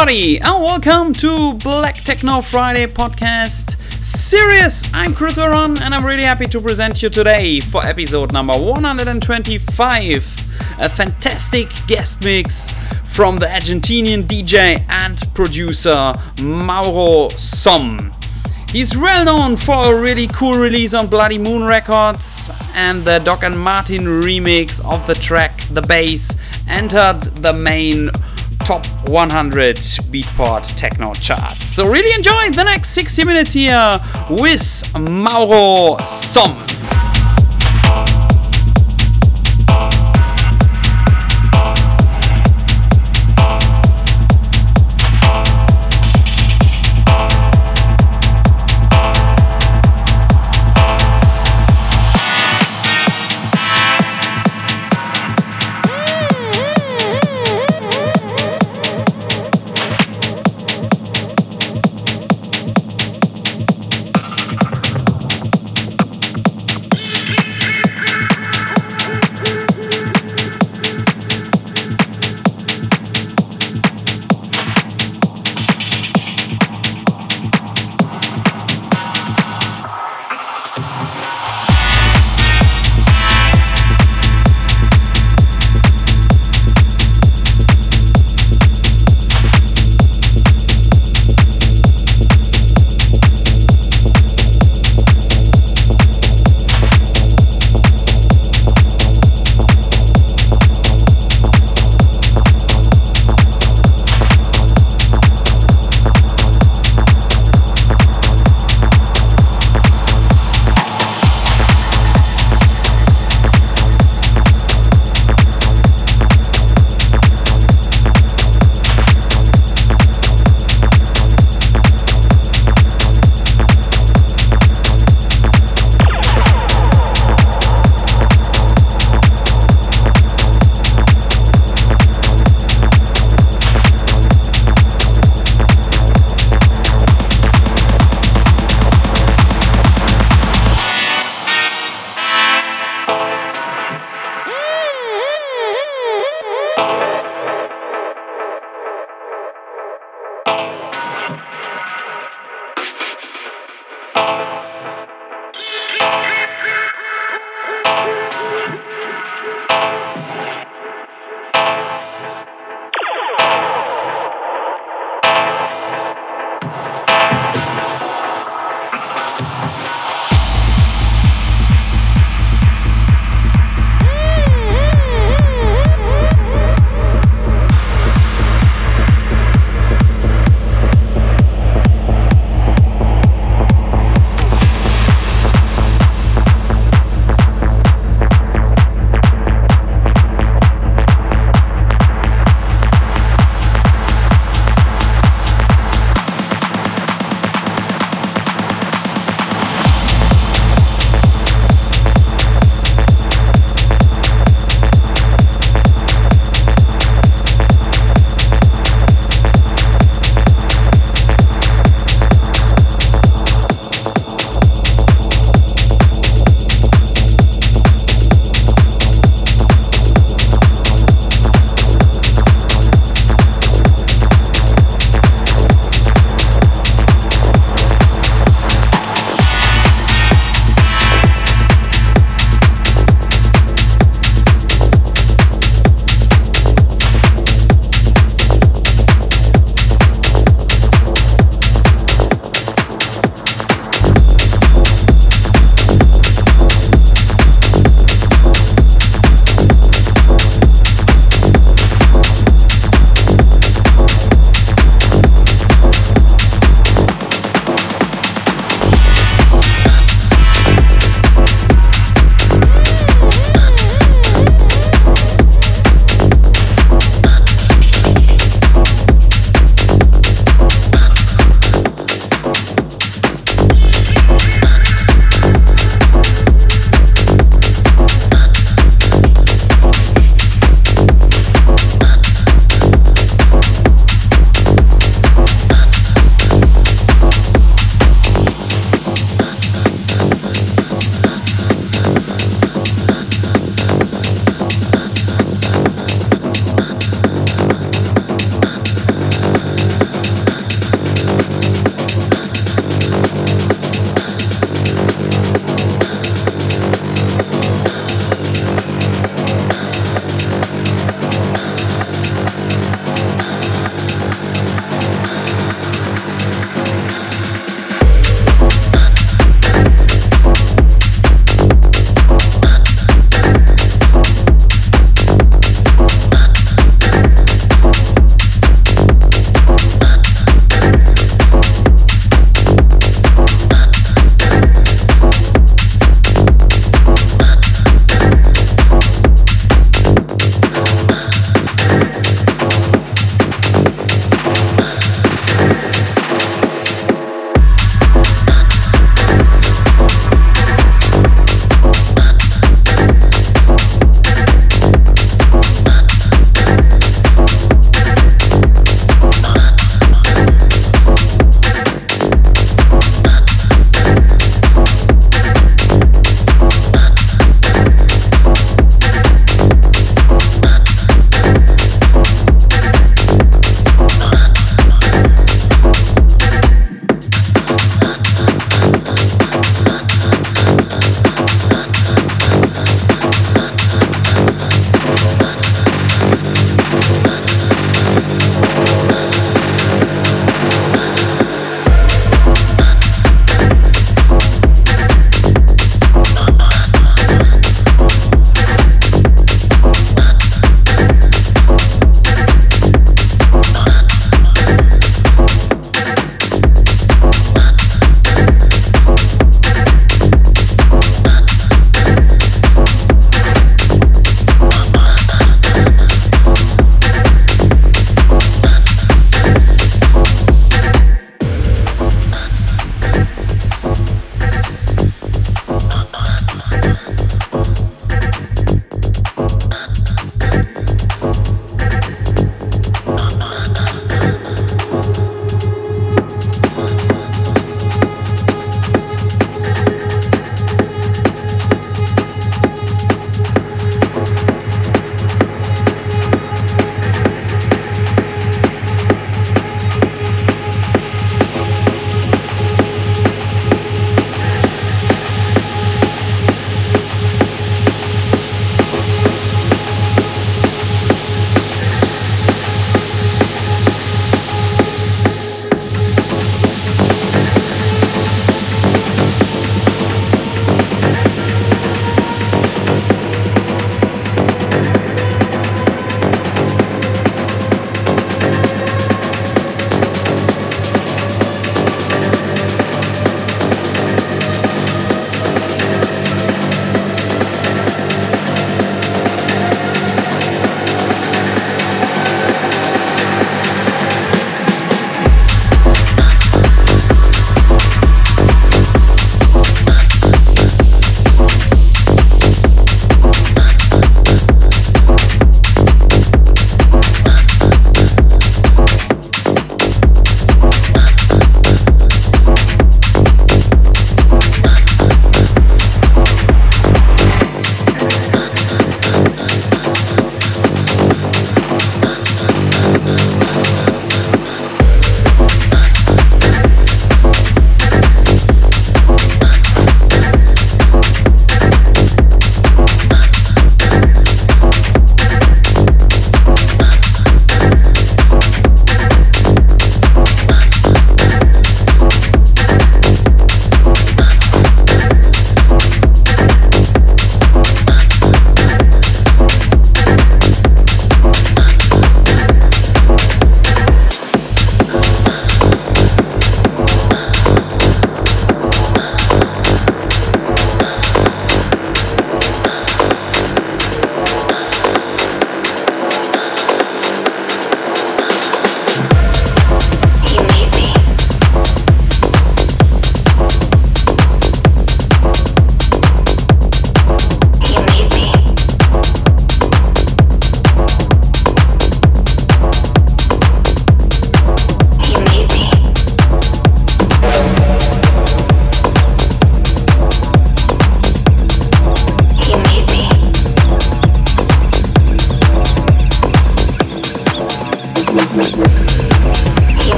Everybody, and welcome to Black Techno Friday podcast series. I'm Chris Veron, and I'm really happy to present you today for episode number 125. A fantastic guest mix from the Argentinian DJ and producer Mauro Somm. He's well known for a really cool release on Bloody Moon Records, and the Dok and Martin remix of the track The Bass entered the main top 100 Beatport techno charts. So, really enjoy the next 60 minutes here with Mauro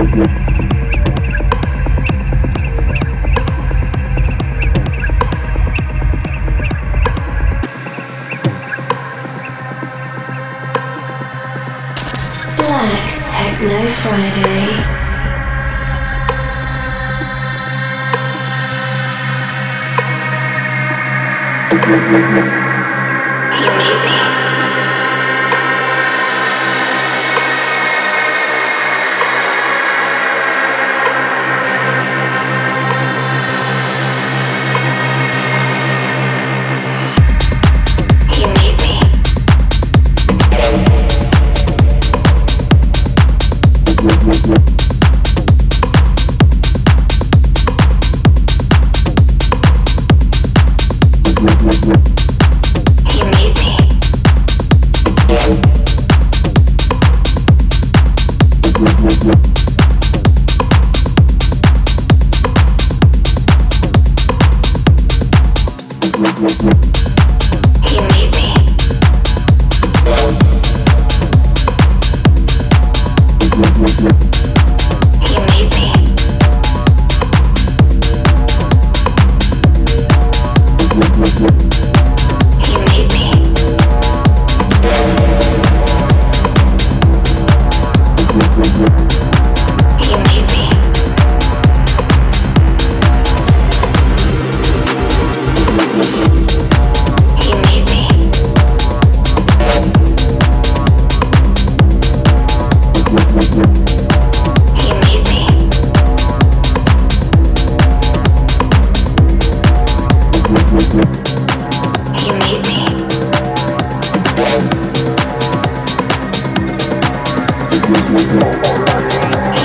Somm. As I say, picture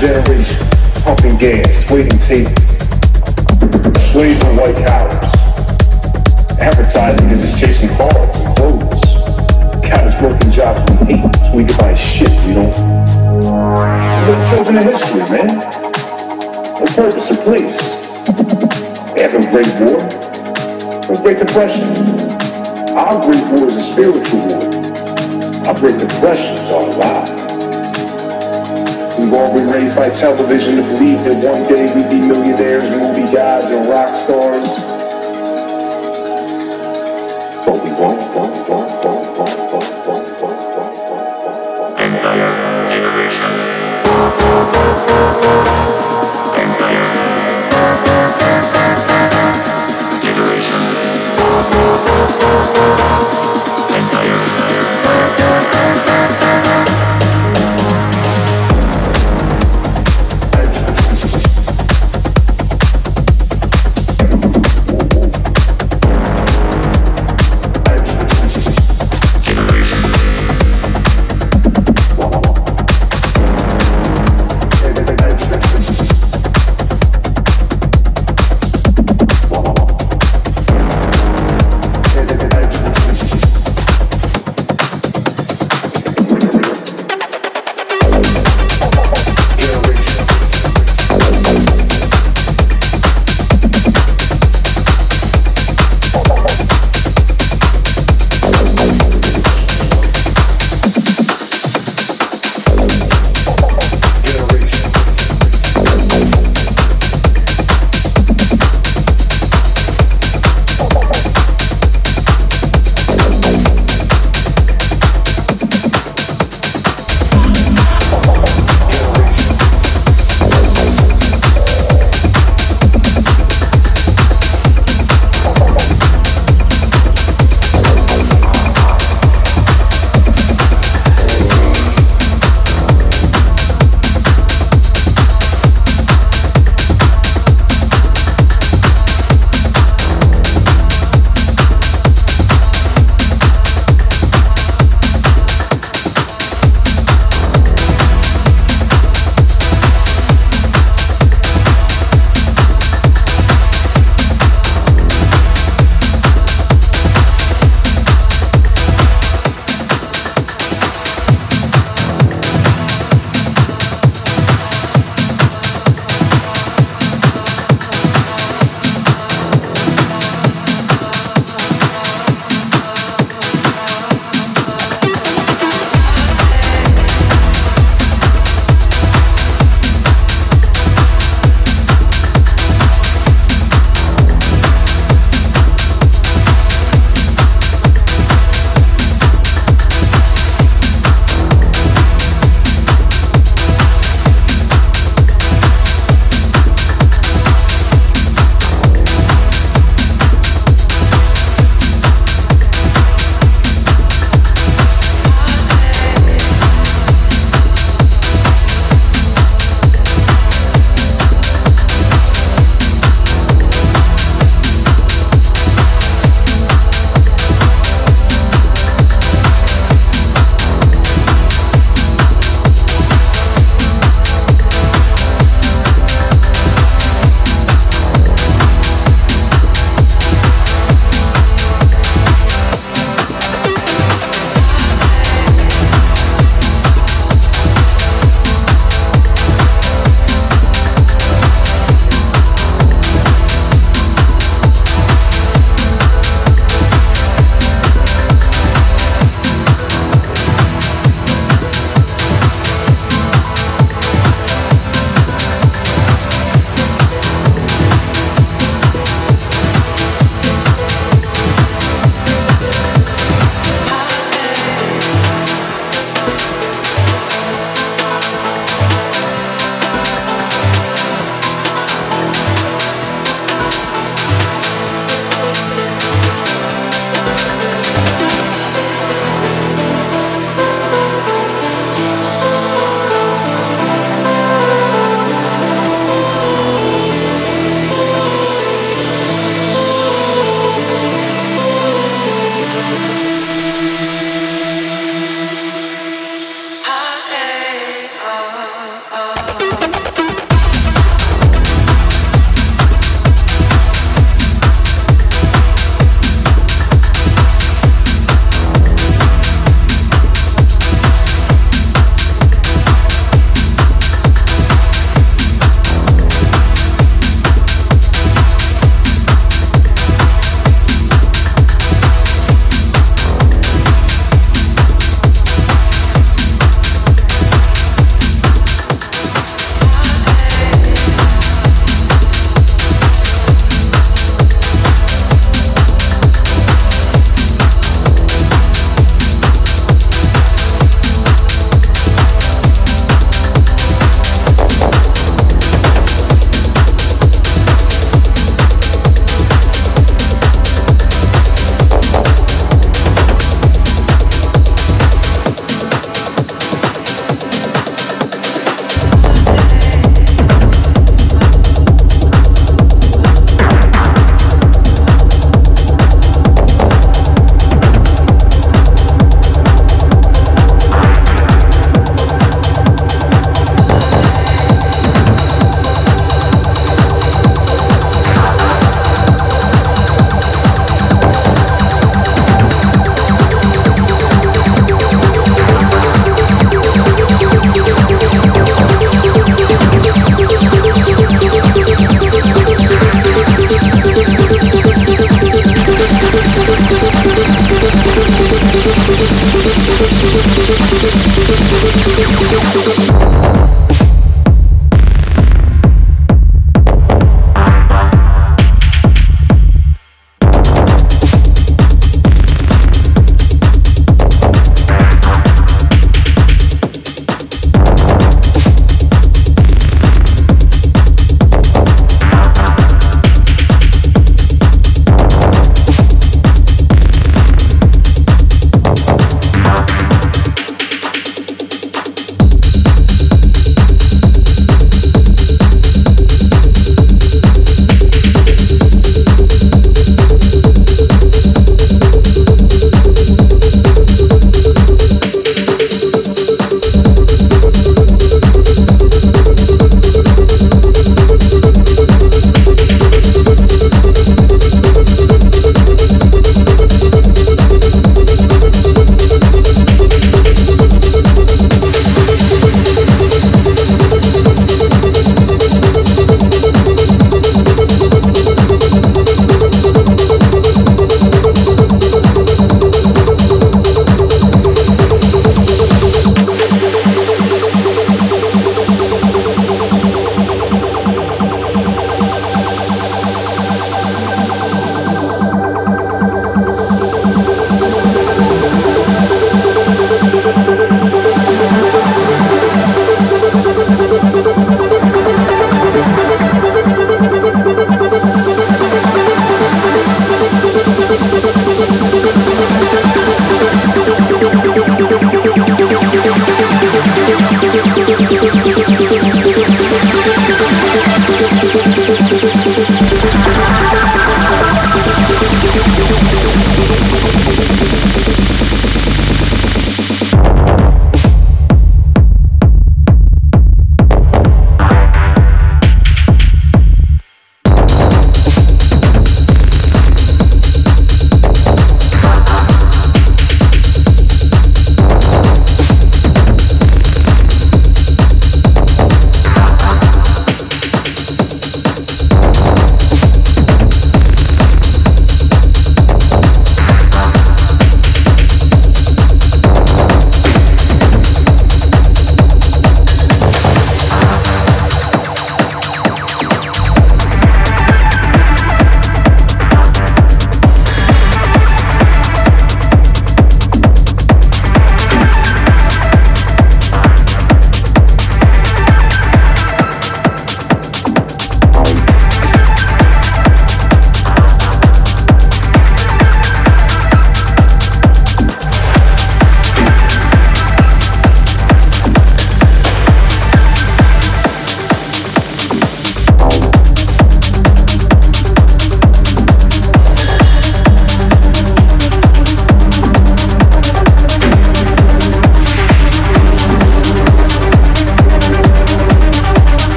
generation pumping gas, waiting tables. Slaves with white collars. Advertising is just chasing cars and clothes. Got us working jobs we hate so we can buy shit you know? We're children in history, man. No purpose or place. We have a great war, a great depression. Our great war is a spiritual war. Our great depressions are a lie. We've all been raised by television to believe that one day we'd be millionaires, movie gods, and rock stars.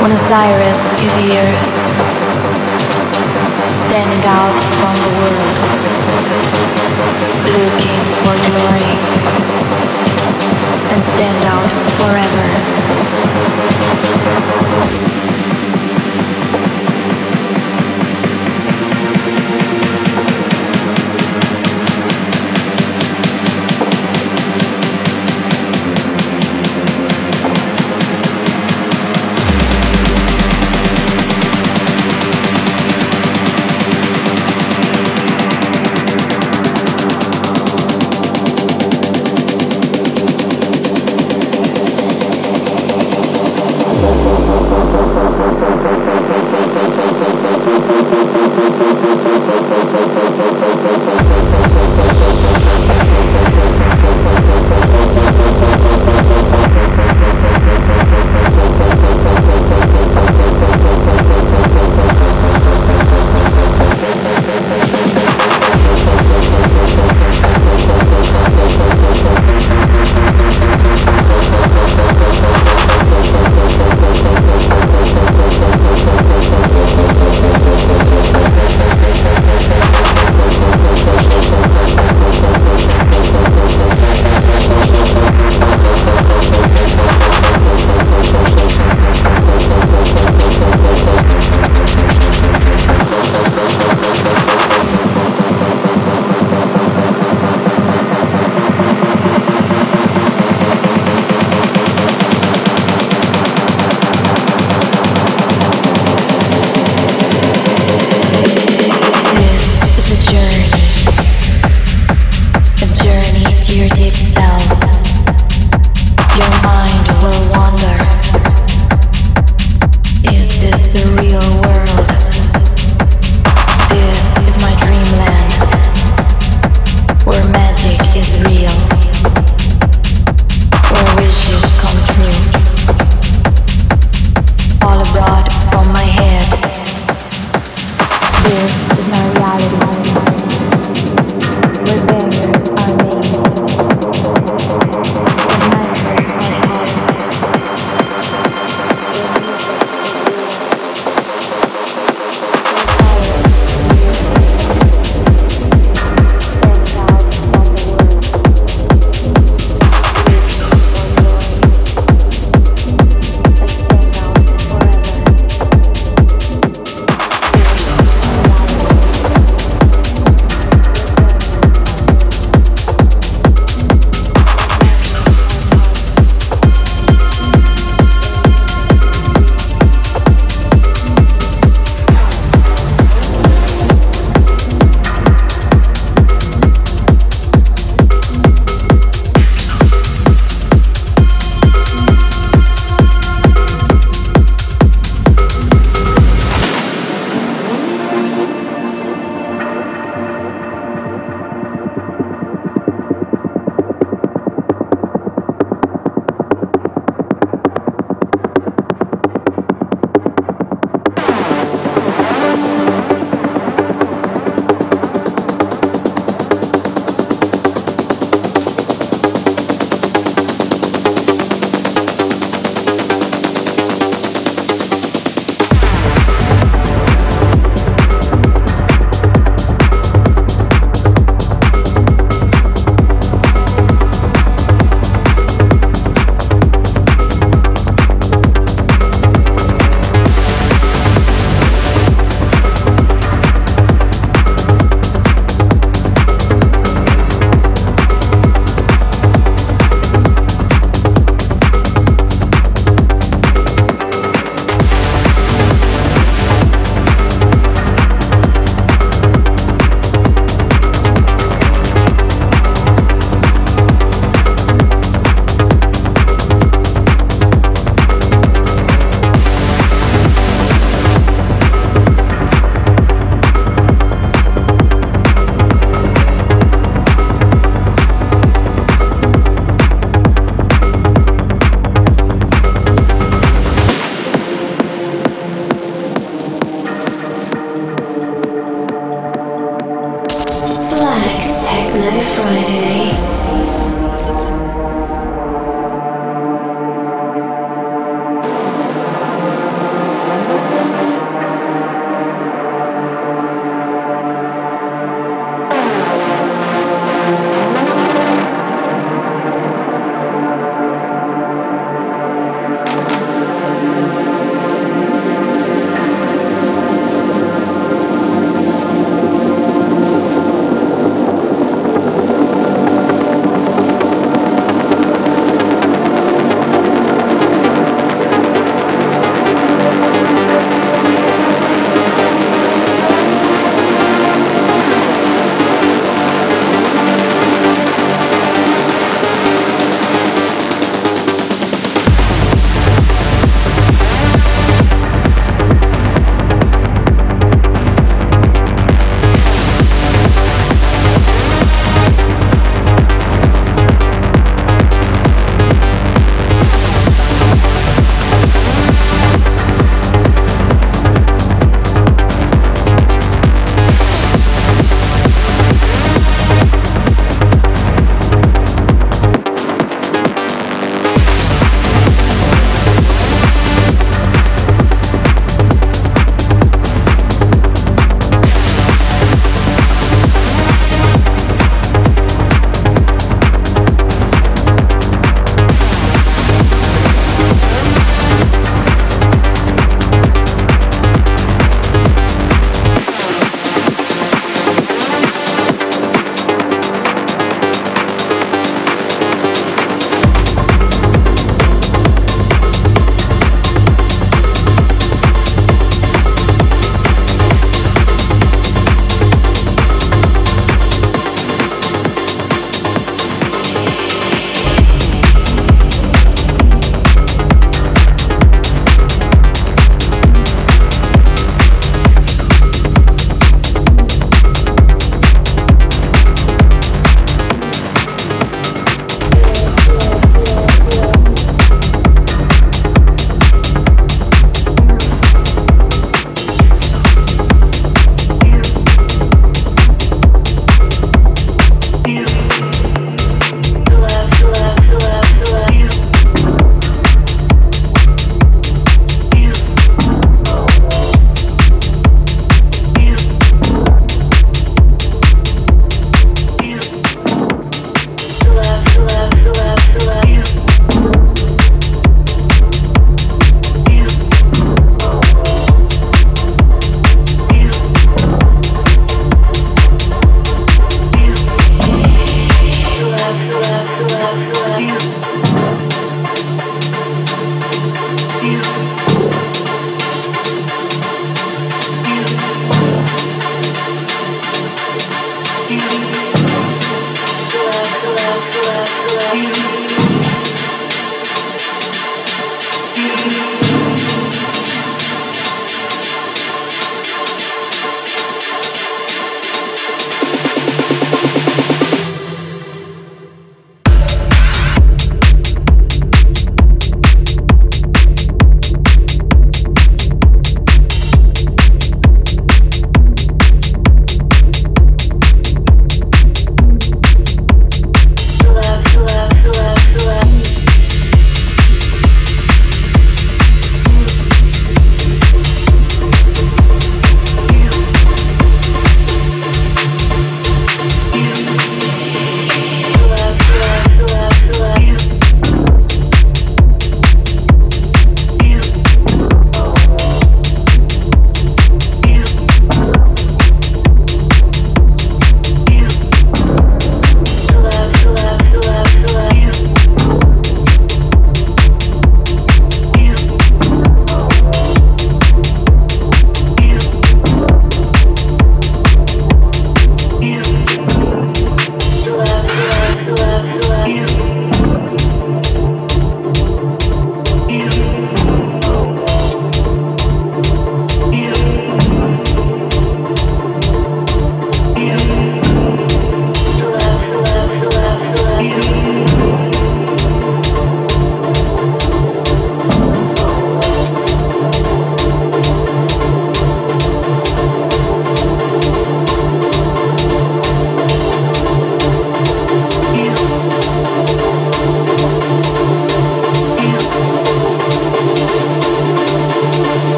When Osiris is here. Standing out from the world. Looking for glory. And stand out forever. Your tips.